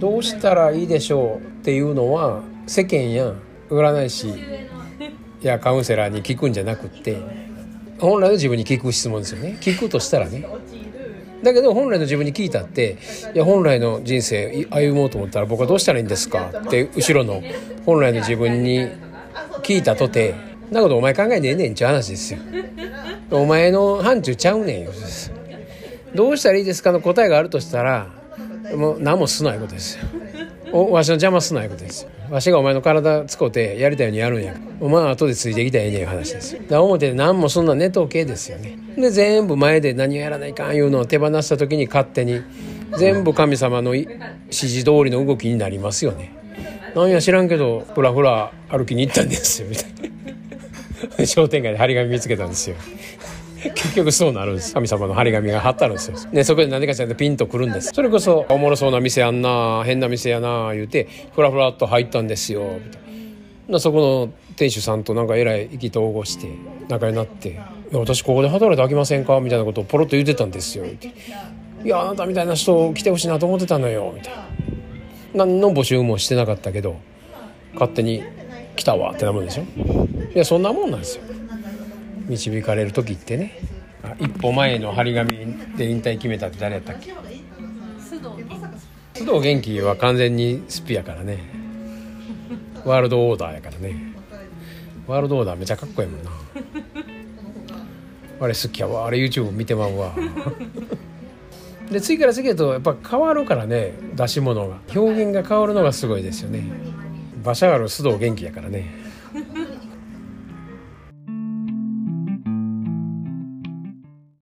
どうしたらいいでしょうっていうのは世間や占い師やカウンセラーに聞くんじゃなくって本来の自分に聞く質問ですよね。聞くとしたらね。だけど本来の自分に聞いたっていや本来の人生歩もうと思ったら僕はどうしたらいいんですかって後ろの本来の自分に聞いたとてなことお前考えねえねんちゅう話ですよ。お前の範疇ちゃうねんよ。どうしたらいいですかの答えがあるとしたらもう何もすないことですよ。おわしの邪魔すないことですよ。わしがお前の体使うてやりたいようにやるんや。お前は後でついてきたらええねん話です。よだ表で何もそんな寝とけですよね。で全部前で何をやらないかんいうのを手放した時に勝手に全部神様の指示通りの動きになりますよね。なんや知らんけどふらふら歩きに行ったんですよみたいな。商店街で張り紙見つけたんですよ。結局そうなるんです神様の張り紙が貼ってあるんですよ。でそこで何かしらでピンとくるんです。それこそおもろそうな店あんな変な店やな言うてふらふらっと入ったんですよみたいな。そこの店主さんとなんかえらい意気投合して仲になって「私ここで働いてあきませんか?」みたいなことをポロッと言ってたんですよって「いやあなたみたいな人来てほしいなと思ってたのよ」みたいな。何の募集もしてなかったけど勝手に来たわってなもんでしょ？いやそんなもんなんですよ。導かれる時ってね一歩前の張り紙で引退決めたって誰やったっけ？須藤元気。は完全にスピやからね。ワールドオーダーやからね。ワールドオーダーめちゃかっこいいもんな。あれ好きやわ。あれ YouTube 見てまうわ。で次から次へとやっぱ変わるからね出し物が。表現が変わるのがすごいですよね。馬車ある須藤元気やからね